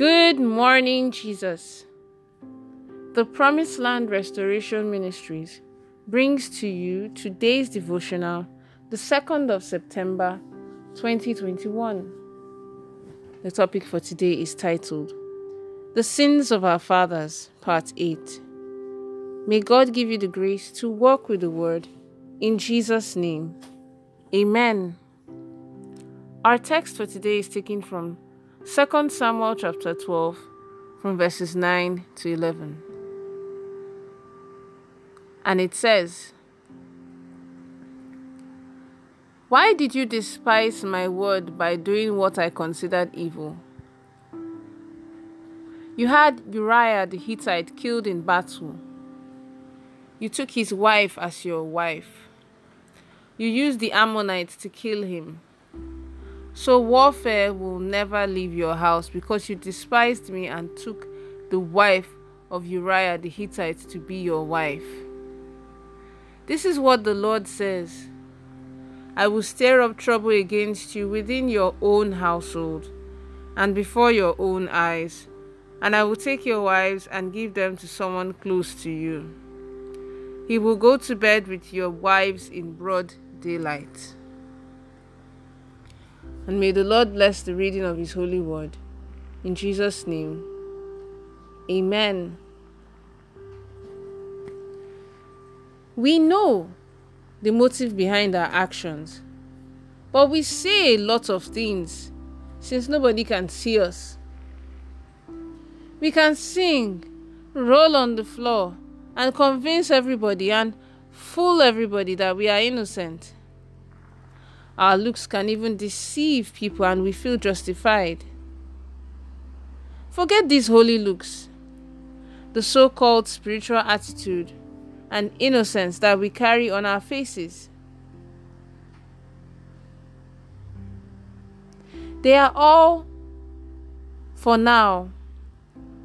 Good morning, Jesus. The Promised Land Restoration Ministries brings to you today's devotional, the 2nd of September 2021. The topic for today is titled The Sins of Our Fathers, Part 8. May God give you the grace to walk with the Word in Jesus' name. Amen. Our text for today is taken from 2 Samuel chapter 12, from verses 9 to 11. And it says, Why did you despise my word by doing what I considered evil? You had Uriah the Hittite killed in battle. You took his wife as your wife. You used the Ammonites to kill him. So warfare will never leave your house because you despised me and took the wife of Uriah the Hittite to be your wife. This is what the Lord says I will stir up trouble against you within your own household and before your own eyes, and I will take your wives and give them to someone close to you. He will go to bed with your wives in broad daylight. And may the Lord bless the reading of His holy word. In Jesus' name, Amen. We know the motive behind our actions, but we say a lot of things since nobody can see us. We can sing, roll on the floor, and convince everybody and fool everybody that we are innocent. Our looks can even deceive people and we feel justified. Forget these holy looks, the so called spiritual attitude and innocence that we carry on our faces. They are all for now,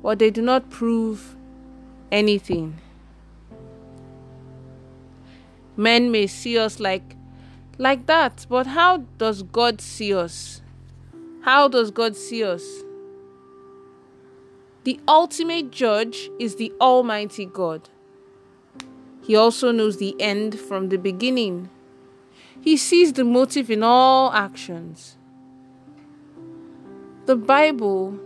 but they do not prove anything. Men may see us like like that. But how does God see us? How does God see us? The ultimate judge is the Almighty God. He also knows the end from the beginning. He sees the motive in all actions. The Bible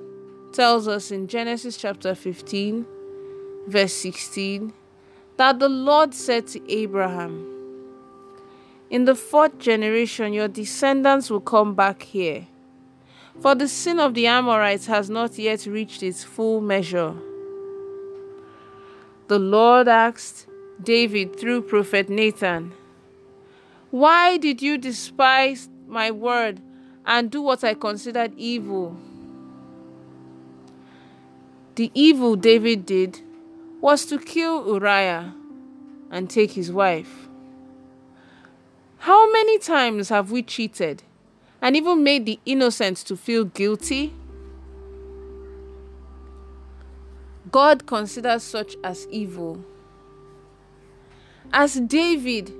tells us in Genesis chapter 15, verse 16, that the Lord said to Abraham, in the fourth generation, your descendants will come back here. For the sin of the Amorites has not yet reached its full measure. The Lord asked David through prophet Nathan, Why did you despise my word and do what I considered evil? The evil David did was to kill Uriah and take his wife. How many times have we cheated and even made the innocent to feel guilty? God considers such as evil. As David,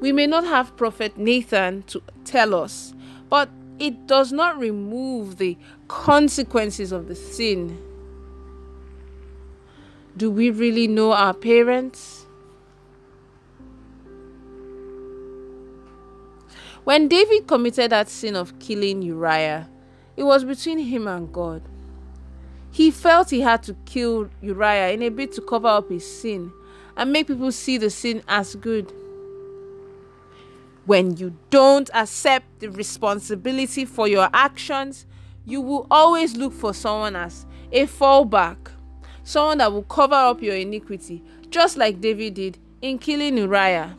we may not have Prophet Nathan to tell us, but it does not remove the consequences of the sin. Do we really know our parents? When David committed that sin of killing Uriah, it was between him and God. He felt he had to kill Uriah in a bid to cover up his sin and make people see the sin as good. When you don't accept the responsibility for your actions, you will always look for someone as a fallback, someone that will cover up your iniquity, just like David did in killing Uriah.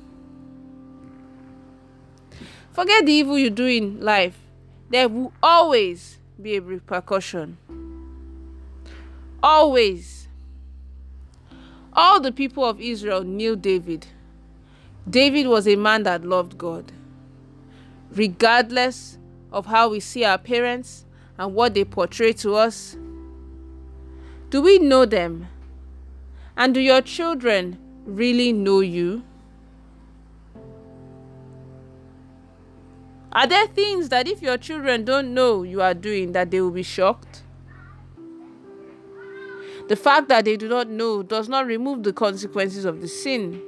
Forget the evil you do in life. There will always be a repercussion. Always. All the people of Israel knew David. David was a man that loved God. Regardless of how we see our parents and what they portray to us, do we know them? And do your children really know you? Are there things that if your children don't know you are doing that they will be shocked? The fact that they do not know does not remove the consequences of the sin.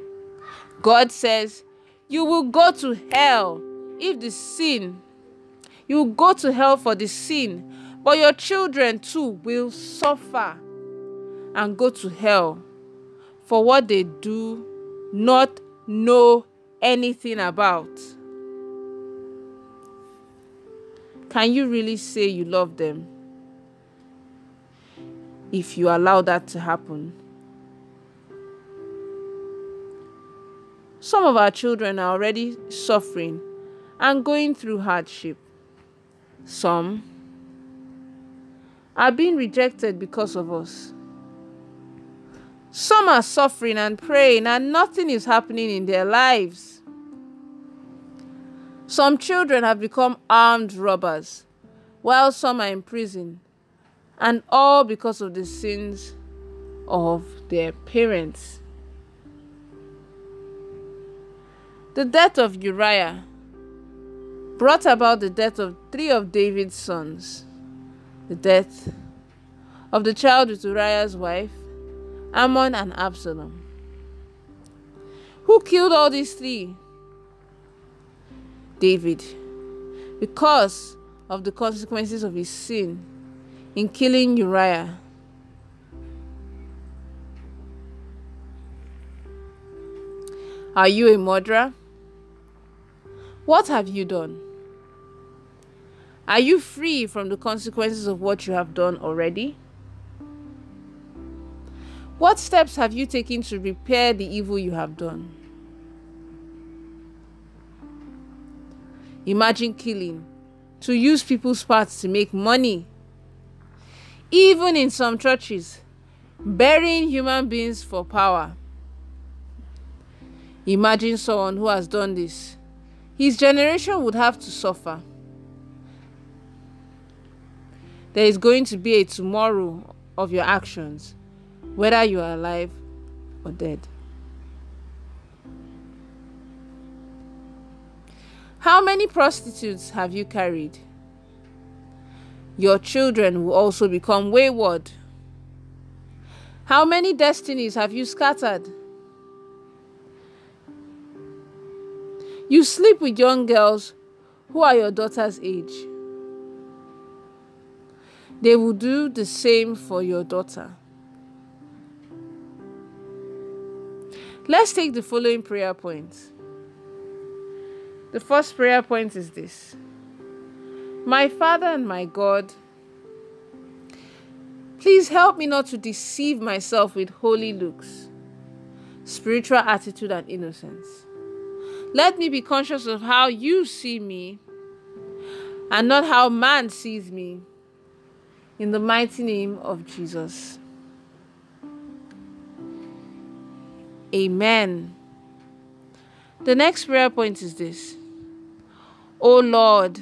God says, You will go to hell if the sin, you will go to hell for the sin, but your children too will suffer and go to hell for what they do not know anything about. Can you really say you love them if you allow that to happen? Some of our children are already suffering and going through hardship. Some are being rejected because of us. Some are suffering and praying, and nothing is happening in their lives. Some children have become armed robbers, while some are in prison, and all because of the sins of their parents. The death of Uriah brought about the death of three of David's sons, the death of the child with Uriah's wife, Amnon and Absalom. Who killed all these three? David, because of the consequences of his sin in killing Uriah. Are you a murderer? What have you done? Are you free from the consequences of what you have done already? What steps have you taken to repair the evil you have done? Imagine killing to use people's parts to make money. Even in some churches, burying human beings for power. Imagine someone who has done this. His generation would have to suffer. There is going to be a tomorrow of your actions whether you are alive or dead. How many prostitutes have you carried? Your children will also become wayward. How many destinies have you scattered? You sleep with young girls who are your daughter's age. They will do the same for your daughter. Let's take the following prayer points. The first prayer point is this My Father and my God, please help me not to deceive myself with holy looks, spiritual attitude, and innocence. Let me be conscious of how you see me and not how man sees me. In the mighty name of Jesus. Amen. The next prayer point is this O Lord,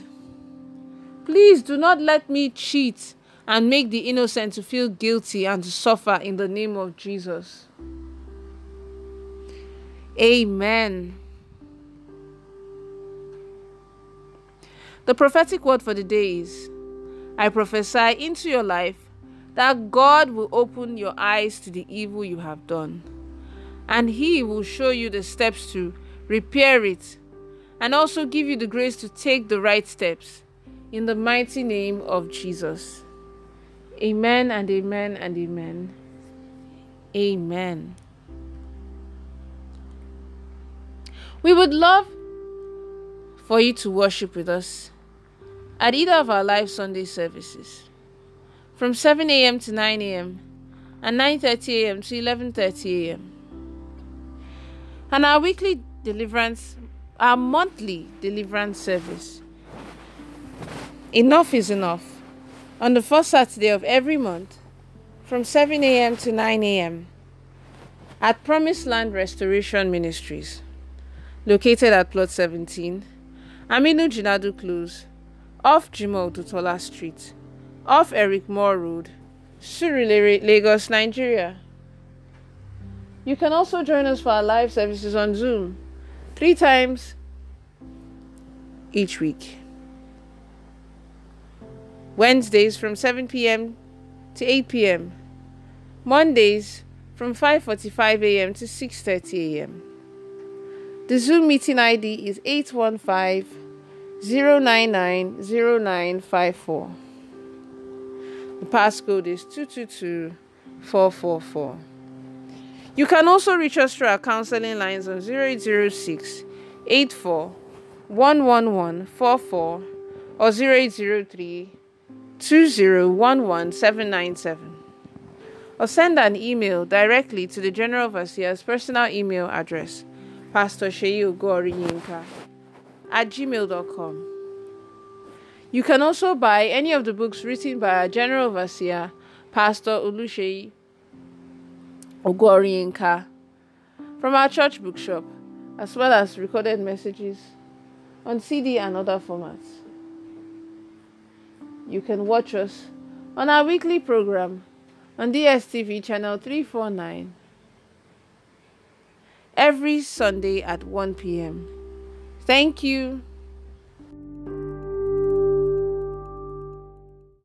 please do not let me cheat and make the innocent to feel guilty and to suffer in the name of Jesus. Amen. The prophetic word for the day is I prophesy into your life that God will open your eyes to the evil you have done and He will show you the steps to repair it and also give you the grace to take the right steps. In the mighty name of Jesus. Amen and amen and amen. Amen. We would love for you to worship with us at either of our live Sunday services from 7 a.m. to 9 a.m. and 9:30 a.m. to 11:30 a.m. And our weekly deliverance, our monthly deliverance service. Enough is enough. On the first Saturday of every month, from 7 a.m. to 9 a.m., at Promised Land Restoration Ministries, located at Plot 17, Aminu Jinadu Close, off Jimoh Odutola Street, off Eric Moore Road, Surulere, Lagos, Nigeria. You can also join us for our live services on Zoom three times each week. Wednesdays from 7 p.m. to 8 p.m. Mondays from 5:45 a.m. to 6:30 a.m. The Zoom meeting ID is 815 099 0954. The passcode is 222444. You can also reach us through our counseling lines on 0806 84 111 44 or 0803 2011 797 or send an email directly to the General Overseer's personal email address, Pastor Sheyi Yinka, at gmail.com. You can also buy any of the books written by our General Overseer, Pastor Olusheyi Yinka, from our church bookshop, as well as recorded messages on CD and other formats. You can watch us on our weekly program on DSTV channel 349 every Sunday at 1 p.m. Thank you.